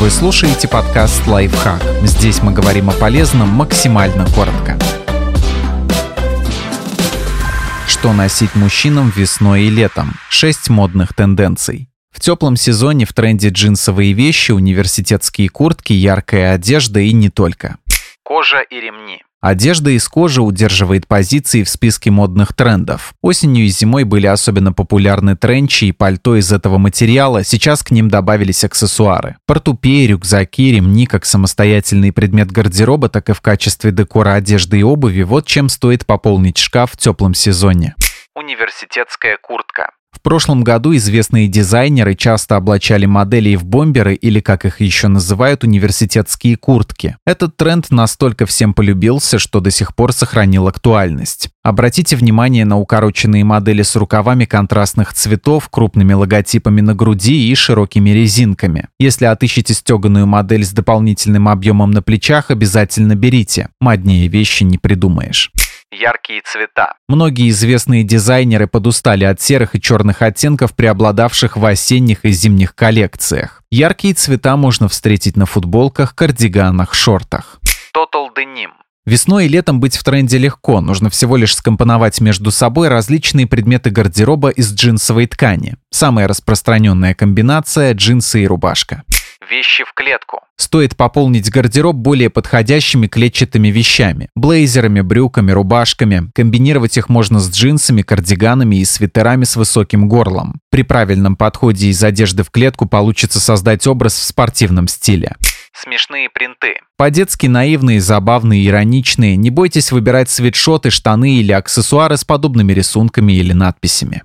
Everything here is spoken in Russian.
Вы слушаете подкаст «Лайфхак». Здесь мы говорим о полезном максимально коротко. Что носить мужчинам весной и летом? Шесть модных тенденций. В теплом сезоне в тренде джинсовые вещи, университетские куртки, яркая одежда и не только. Кожа и ремни. Одежда из кожи удерживает позиции в списке модных трендов. Осенью и зимой были особенно популярны тренчи и пальто из этого материала, сейчас к ним добавились аксессуары. Портупеи, рюкзаки, ремни как самостоятельный предмет гардероба, так и в качестве декора одежды и обуви – вот чем стоит пополнить шкаф в теплом сезоне. Университетская куртка. В прошлом году известные дизайнеры часто облачали моделей в бомберы или, как их еще называют, университетские куртки. Этот тренд настолько всем полюбился, что до сих пор сохранил актуальность. Обратите внимание на укороченные модели с рукавами контрастных цветов, крупными логотипами на груди и широкими резинками. Если отыщете стеганую модель с дополнительным объемом на плечах, обязательно берите. Моднее вещи не придумаешь яркие цвета. Многие известные дизайнеры подустали от серых и черных оттенков, преобладавших в осенних и зимних коллекциях. Яркие цвета можно встретить на футболках, кардиганах, шортах. Total Denim. Весной и летом быть в тренде легко, нужно всего лишь скомпоновать между собой различные предметы гардероба из джинсовой ткани. Самая распространенная комбинация – джинсы и рубашка вещи в клетку. Стоит пополнить гардероб более подходящими клетчатыми вещами. Блейзерами, брюками, рубашками. Комбинировать их можно с джинсами, кардиганами и свитерами с высоким горлом. При правильном подходе из одежды в клетку получится создать образ в спортивном стиле. Смешные принты. По-детски наивные, забавные, ироничные. Не бойтесь выбирать свитшоты, штаны или аксессуары с подобными рисунками или надписями.